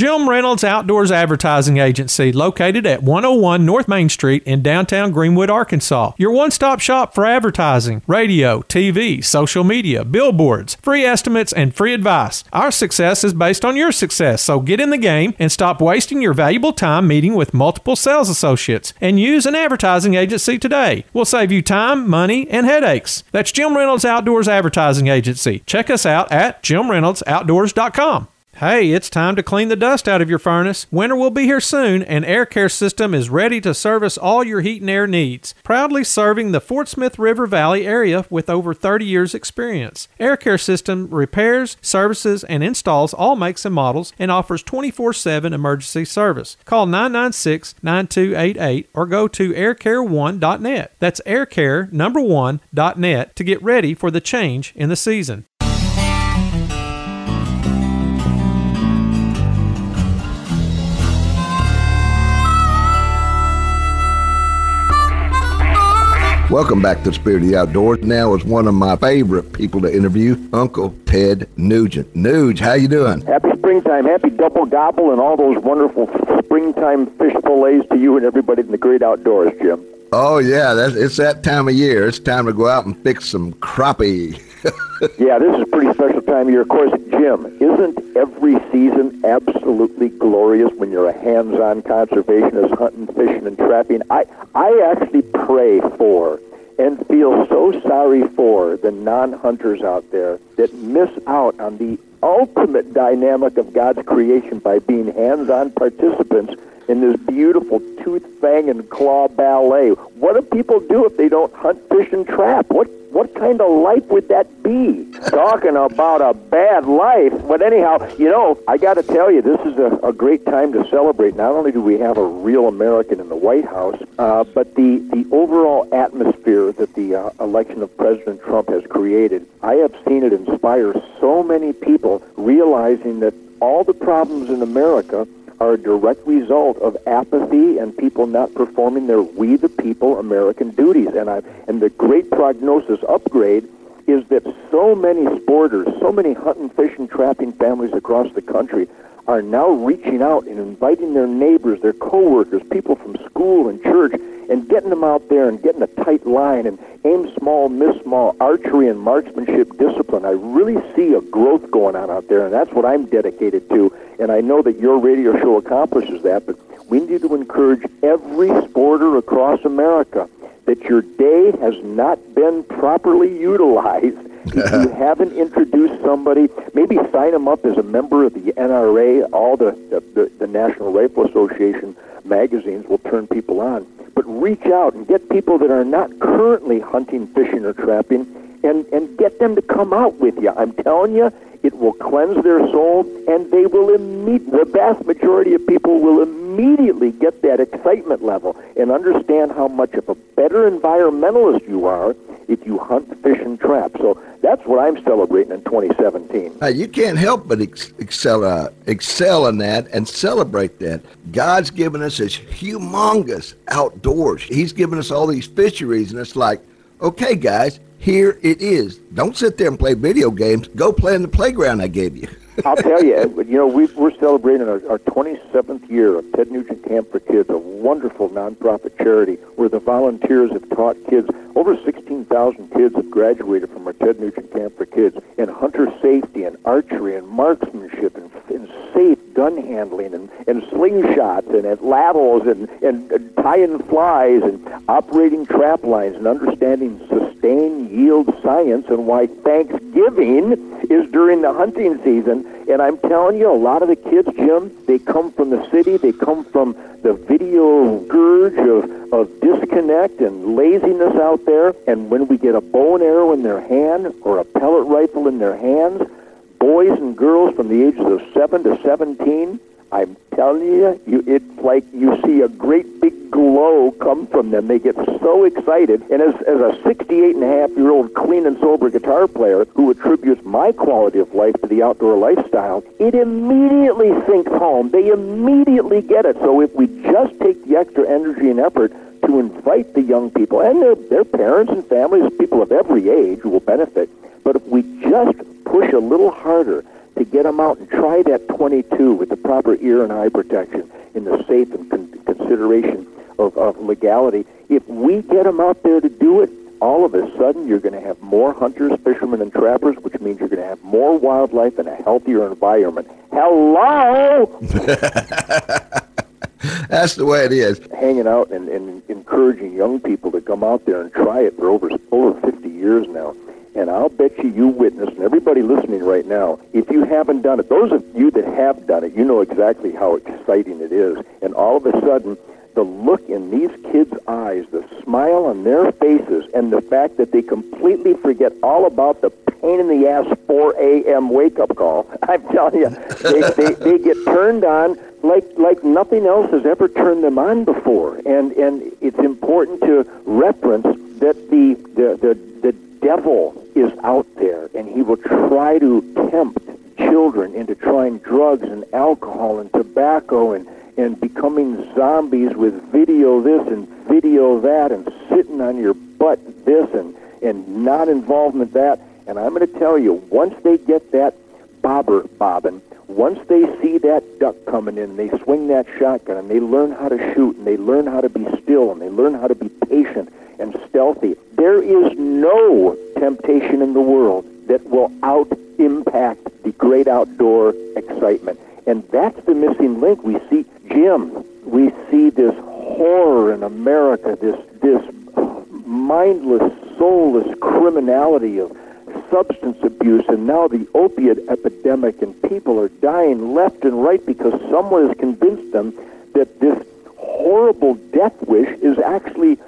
Jim Reynolds Outdoors Advertising Agency, located at 101 North Main Street in downtown Greenwood, Arkansas. Your one stop shop for advertising, radio, TV, social media, billboards, free estimates, and free advice. Our success is based on your success, so get in the game and stop wasting your valuable time meeting with multiple sales associates and use an advertising agency today. We'll save you time, money, and headaches. That's Jim Reynolds Outdoors Advertising Agency. Check us out at jimreynoldsoutdoors.com. Hey, it's time to clean the dust out of your furnace. Winter will be here soon, and Air Care System is ready to service all your heat and air needs. Proudly serving the Fort Smith River Valley area with over 30 years' experience. Air Care System repairs, services, and installs all makes and models and offers 24 7 emergency service. Call 996 9288 or go to aircare1.net. That's aircare number 1.net to get ready for the change in the season. Welcome back to the Spirit of the Outdoors. Now is one of my favorite people to interview, Uncle Ted Nugent. Nuge, how you doing? Happy springtime, happy double gobble, and all those wonderful springtime fish fillets to you and everybody in the great outdoors, Jim. Oh yeah, that's it's that time of year. It's time to go out and fix some crappie. yeah, this is pretty special time of year. Of course, Jim, isn't every season absolutely glorious when you're a hands-on conservationist, hunting, fishing, and trapping? I I actually pray for and feel so sorry for the non-hunters out there that miss out on the ultimate dynamic of God's creation by being hands-on participants in this beautiful tooth, fang, and claw ballet. What do people do if they don't hunt, fish, and trap? What what kind of life would that be? Talking about a bad life. But anyhow, you know, I got to tell you, this is a, a great time to celebrate. Not only do we have a real American in the White House, uh, but the, the overall atmosphere that the uh, election of President Trump has created. I have seen it inspire so many people realizing that all the problems in America are a direct result of apathy and people not performing their we the people American duties. And I and the great prognosis upgrade is that so many sporters, so many hunting, fishing, trapping families across the country are now reaching out and inviting their neighbors, their coworkers, people from school and church, and getting them out there and getting a tight line and aim small, miss small, archery and marksmanship discipline. I really see a growth going on out there, and that's what I'm dedicated to. And I know that your radio show accomplishes that, but we need to encourage every sporter across America that your day has not been properly utilized if you haven't introduced somebody, maybe sign them up as a member of the NRA. All the, the, the National Rifle Association magazines will turn people on. But reach out and get people that are not currently hunting, fishing, or trapping and, and get them to come out with you. I'm telling you, it will cleanse their soul, and they will immediately, the vast majority of people will immediately get that excitement level and understand how much of a better environmentalist you are if you hunt, fish, and trap. So that's what I'm celebrating in 2017. Uh, you can't help but ex- excel, uh, excel in that and celebrate that. God's given us this humongous outdoors. He's given us all these fisheries, and it's like, okay, guys, here it is. Don't sit there and play video games. Go play in the playground I gave you. I'll tell you, you know, we, we're celebrating our, our 27th year of Ted Nugent Camp for Kids, a wonderful nonprofit charity where the volunteers have taught kids. Over 16,000 kids have graduated from our Ted Nugent Camp for Kids in hunter safety and archery and marksmanship and, and safe gun handling and, and slingshots and atlatls and, and, and tying flies and operating trap lines and understanding sustained yield science and why Thanksgiving is during the hunting season. And I'm telling you, a lot of the kids, Jim, they come from the city. They come from the video scourge of, of disconnect and laziness out there. And when we get a bow and arrow in their hand or a pellet rifle in their hands, boys and girls from the ages of 7 to 17, I'm telling you, you, it's like you see a great big glow come from them. They get so excited. And as, as a 68 and a half year old clean and sober guitar player who attributes my quality of life to the outdoor lifestyle, it immediately sinks home. They immediately get it. So if we just take the extra energy and effort to invite the young people and their, their parents and families, people of every age will benefit, but if we just push a little harder to get them out and try that 22 with the proper ear and eye protection in the safe and con- consideration of, of legality. If we get them out there to do it, all of a sudden you're going to have more hunters, fishermen, and trappers, which means you're going to have more wildlife and a healthier environment. Hello! That's the way it is. Hanging out and, and encouraging young people to come out there and try it for over over 50 years now. And I'll bet you you witnessed, and everybody listening right now, if you haven't done it, those of you that have done it, you know exactly how exciting it is. And all of a sudden, the look in these kids' eyes, the smile on their faces, and the fact that they completely forget all about the pain in the ass 4 a.m. wake up call. I'm telling you, they, they, they get turned on like like nothing else has ever turned them on before. And and it's important to reference that the the the, the devil is out there, and he will try to tempt children into trying drugs and alcohol and tobacco and and becoming zombies with video this and video that and sitting on your butt this and, and not involvement that. And I'm going to tell you, once they get that bobber bobbing, once they see that duck coming in, they swing that shotgun and they learn how to shoot and they learn how to be still and they learn how to be patient and stealthy. There is no temptation in the world that will out impact the great outdoor excitement. And that's the missing link. We see Jim, we see this horror in America, this this mindless, soulless criminality of substance abuse and now the opiate epidemic and people are dying left and right because someone has convinced them that this horrible death wish is actually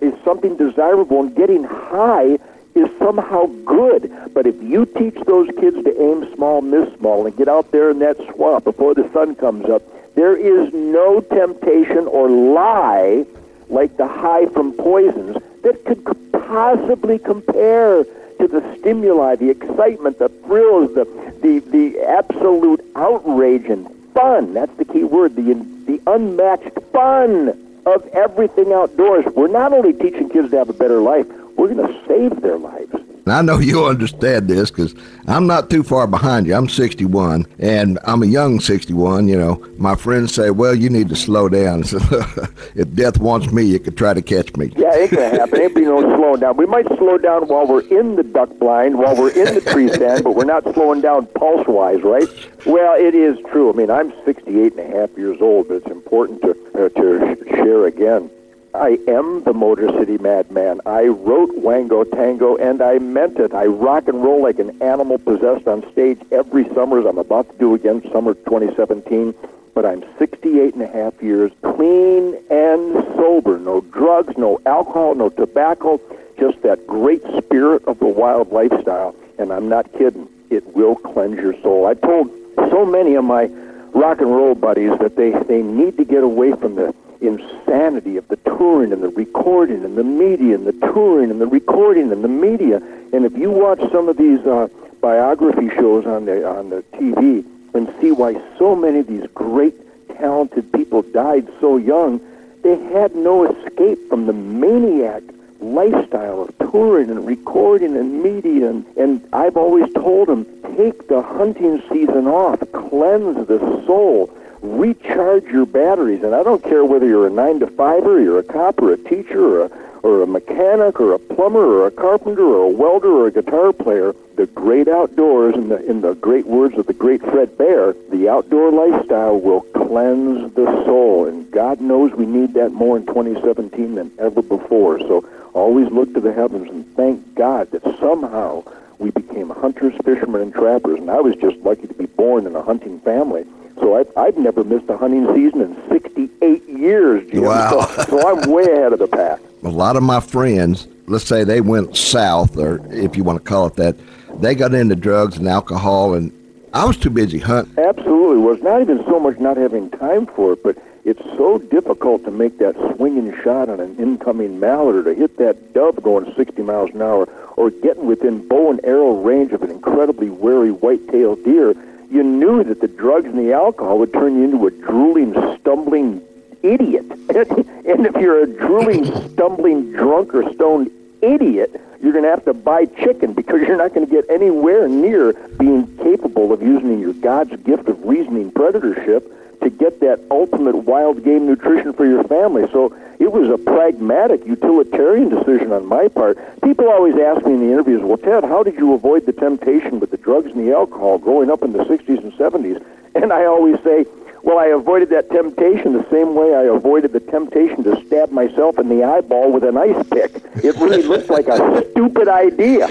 is something desirable and getting high is somehow good. But if you teach those kids to aim small, miss small, and get out there in that swamp before the sun comes up, there is no temptation or lie like the high from poisons that could possibly compare to the stimuli, the excitement, the thrills, the the, the absolute outrage and fun. That's the key word. The the unmatched fun of everything outdoors. We're not only teaching kids to have a better life, we're going to save their lives. And I know you'll understand this because I'm not too far behind you. I'm 61, and I'm a young 61. You know, my friends say, "Well, you need to slow down." if death wants me, you could try to catch me. Yeah, it can happen. Ain't be no slowing down. We might slow down while we're in the duck blind, while we're in the tree stand, but we're not slowing down pulse-wise, right? Well, it is true. I mean, I'm 68 and a half years old, but it's important to uh, to share again I am the Motor City Madman. I wrote Wango Tango and I meant it. I rock and roll like an animal possessed on stage every summer, as I'm about to do again summer 2017. But I'm 68 and a half years clean and sober. No drugs, no alcohol, no tobacco, just that great spirit of the wild lifestyle. And I'm not kidding. It will cleanse your soul. I told so many of my rock and roll buddies that they, they need to get away from the insanity of the touring and the recording and the media and the touring and the recording and the media. And if you watch some of these uh, biography shows on the on the TV and see why so many of these great talented people died so young, they had no escape from the maniac lifestyle of touring and recording and media. And, and I've always told them, take the hunting season off, cleanse the soul recharge your batteries. And I don't care whether you're a nine to fiver, you're a cop or a teacher or a, or a mechanic or a plumber or a carpenter or a welder or a guitar player. The great outdoors, in the, in the great words of the great Fred Bear, the outdoor lifestyle will cleanse the soul. And God knows we need that more in 2017 than ever before. So always look to the heavens and thank God that somehow we became hunters, fishermen, and trappers. And I was just lucky to be born in a hunting family so I've, I've never missed a hunting season in 68 years, Jim. Wow. So, so I'm way ahead of the pack. A lot of my friends, let's say they went south, or if you want to call it that, they got into drugs and alcohol, and I was too busy hunting. Absolutely. Well, it's not even so much not having time for it, but it's so difficult to make that swinging shot on an incoming mallard or to hit that dove going 60 miles an hour or getting within bow and arrow range of an incredibly wary white-tailed deer you knew that the drugs and the alcohol would turn you into a drooling, stumbling idiot. and if you're a drooling, stumbling, drunk or stoned idiot, you're going to have to buy chicken because you're not going to get anywhere near being capable of using your God's gift of reasoning predatorship to get that ultimate wild game nutrition for your family. So it was a pragmatic, utilitarian decision on my part. People always ask me in the interviews, well, Ted, how did you avoid the temptation with the drugs and the alcohol growing up in the 60s and 70s? And I always say, well, I avoided that temptation the same way I avoided the temptation to stab myself in the eyeball with an ice pick. It really looks like a stupid idea.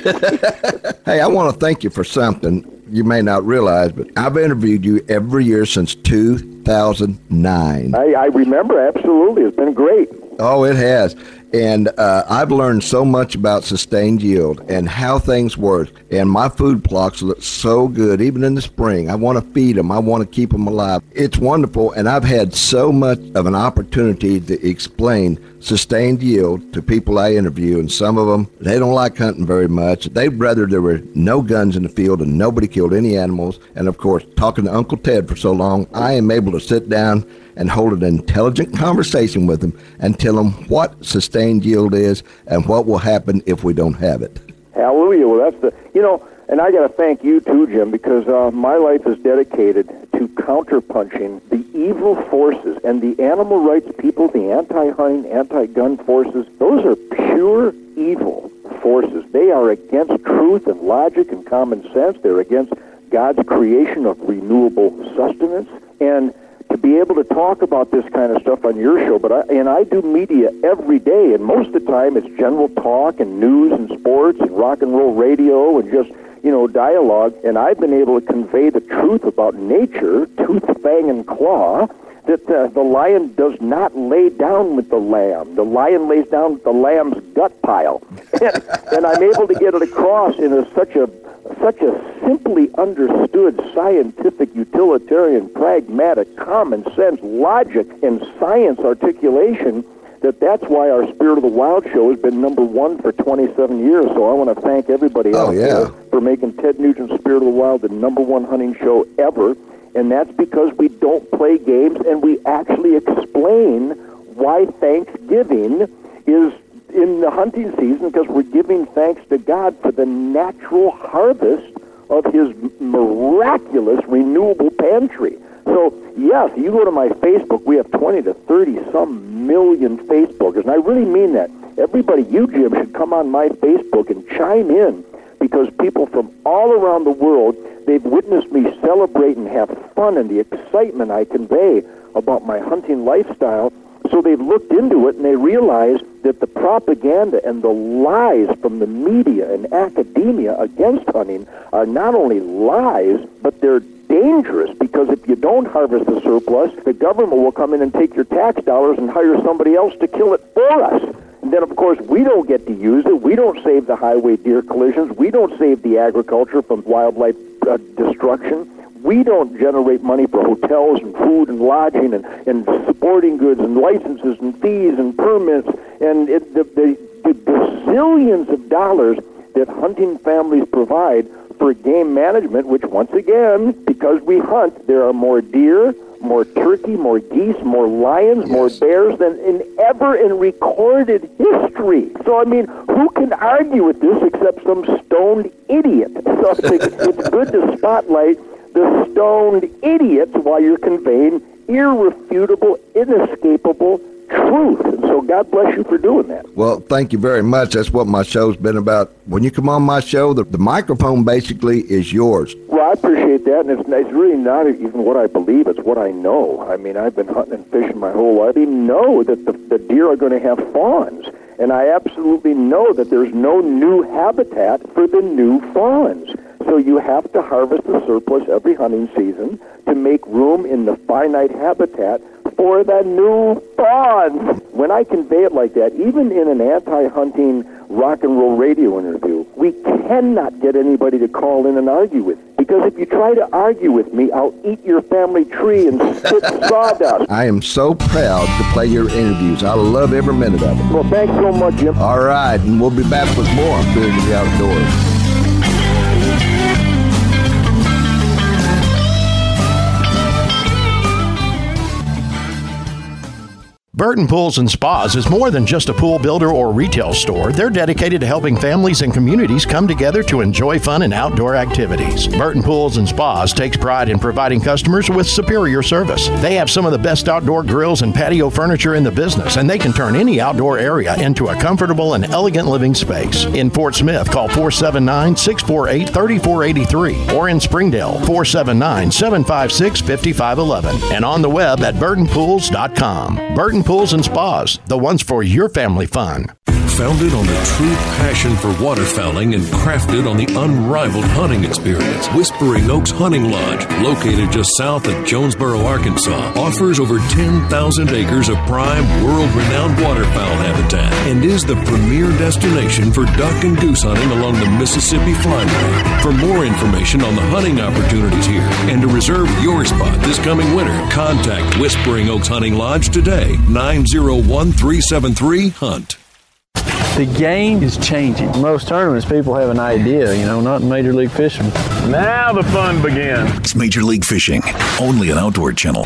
hey, I want to thank you for something you may not realize, but I've interviewed you every year since 2009. I, I remember, absolutely. It's been great. Oh, it has. And uh, I've learned so much about sustained yield and how things work. And my food plots look so good, even in the spring. I want to feed them. I want to keep them alive. It's wonderful. And I've had so much of an opportunity to explain sustained yield to people I interview. And some of them, they don't like hunting very much. They'd rather there were no guns in the field and nobody killed any animals. And of course, talking to Uncle Ted for so long, I am able to sit down and hold an intelligent conversation with them and tell them what sustained yield is and what will happen if we don't have it. Hallelujah. Well, that's the, you know, and I got to thank you too, Jim, because uh, my life is dedicated to counterpunching the evil forces and the animal rights people, the anti-hunting, anti-gun forces. Those are pure evil forces. They are against truth and logic and common sense. They're against God's creation of renewable sustenance. And to be able to talk about this kind of stuff on your show. But I, and I do media every day, and most of the time it's general talk and news and sports and rock and roll radio and just you know dialogue. And I've been able to convey the truth about nature, tooth, fang, and claw. That uh, the lion does not lay down with the lamb. The lion lays down with the lamb's gut pile, and, and I'm able to get it across in a, such a such a simply understood scientific, utilitarian, pragmatic, common sense logic and science articulation that that's why our Spirit of the Wild show has been number one for 27 years. So I want to thank everybody oh, out yeah. there for making Ted Nugent's Spirit of the Wild the number one hunting show ever. And that's because we don't play games and we actually explain why Thanksgiving is in the hunting season because we're giving thanks to God for the natural harvest of His miraculous renewable pantry. So, yes, you go to my Facebook, we have 20 to 30 some million Facebookers, and I really mean that. Everybody, you, Jim, should come on my Facebook and chime in because people from all around the world, they've witnessed me celebrate and have fun and the excitement I convey about my hunting lifestyle so they've looked into it and they realize that the propaganda and the lies from the media and academia against hunting are not only lies, but they're dangerous because if you don't harvest the surplus, the government will come in and take your tax dollars and hire somebody else to kill it for us. And then, of course, we don't get to use it. We don't save the highway deer collisions. We don't save the agriculture from wildlife uh, destruction we don't generate money for hotels and food and lodging and, and supporting goods and licenses and fees and permits and it, the, the, the of dollars that hunting families provide for game management, which once again, because we hunt, there are more deer, more turkey, more geese, more lions, yes. more bears than in ever in recorded history. So I mean, who can argue with this except some stoned idiot? So it's, it's good to spotlight the stoned idiots while you're conveying irrefutable, inescapable truth. And so God bless you for doing that. Well, thank you very much. That's what my show's been about. When you come on my show, the, the microphone basically is yours. Well, I appreciate that, and it's, it's really not even what I believe, it's what I know. I mean, I've been hunting and fishing my whole life. I know that the, the deer are going to have fawns. And I absolutely know that there's no new habitat for the new fawns. So you have to harvest the surplus every hunting season to make room in the finite habitat for the new fawns. When I convey it like that, even in an anti-hunting rock and roll radio interview, we cannot get anybody to call in and argue with. Me. Because if you try to argue with me, I'll eat your family tree and spit sawdust. I am so proud to play your interviews. I love every minute of it. Well, thanks so much, Jim. All right, and we'll be back with more Spirit of the Outdoors. Burton Pools and Spas is more than just a pool builder or retail store. They're dedicated to helping families and communities come together to enjoy fun and outdoor activities. Burton Pools and Spas takes pride in providing customers with superior service. They have some of the best outdoor grills and patio furniture in the business, and they can turn any outdoor area into a comfortable and elegant living space. In Fort Smith, call 479 648 3483 or in Springdale, 479 756 5511 and on the web at burtonpools.com. Burton Pools and Spas, the ones for your family fun. Founded on the true passion for waterfowling and crafted on the unrivaled hunting experience, Whispering Oaks Hunting Lodge, located just south of Jonesboro, Arkansas, offers over 10,000 acres of prime, world renowned waterfowl habitat and is the premier destination for duck and goose hunting along the Mississippi Flyway. For more information on the hunting opportunities here and to reserve your spot this coming winter, contact Whispering Oaks Hunting Lodge today, 901 373 Hunt. The game is changing. Most tournaments, people have an idea, you know, not Major League Fishing. Now the fun begins. It's Major League Fishing, only an Outdoor Channel.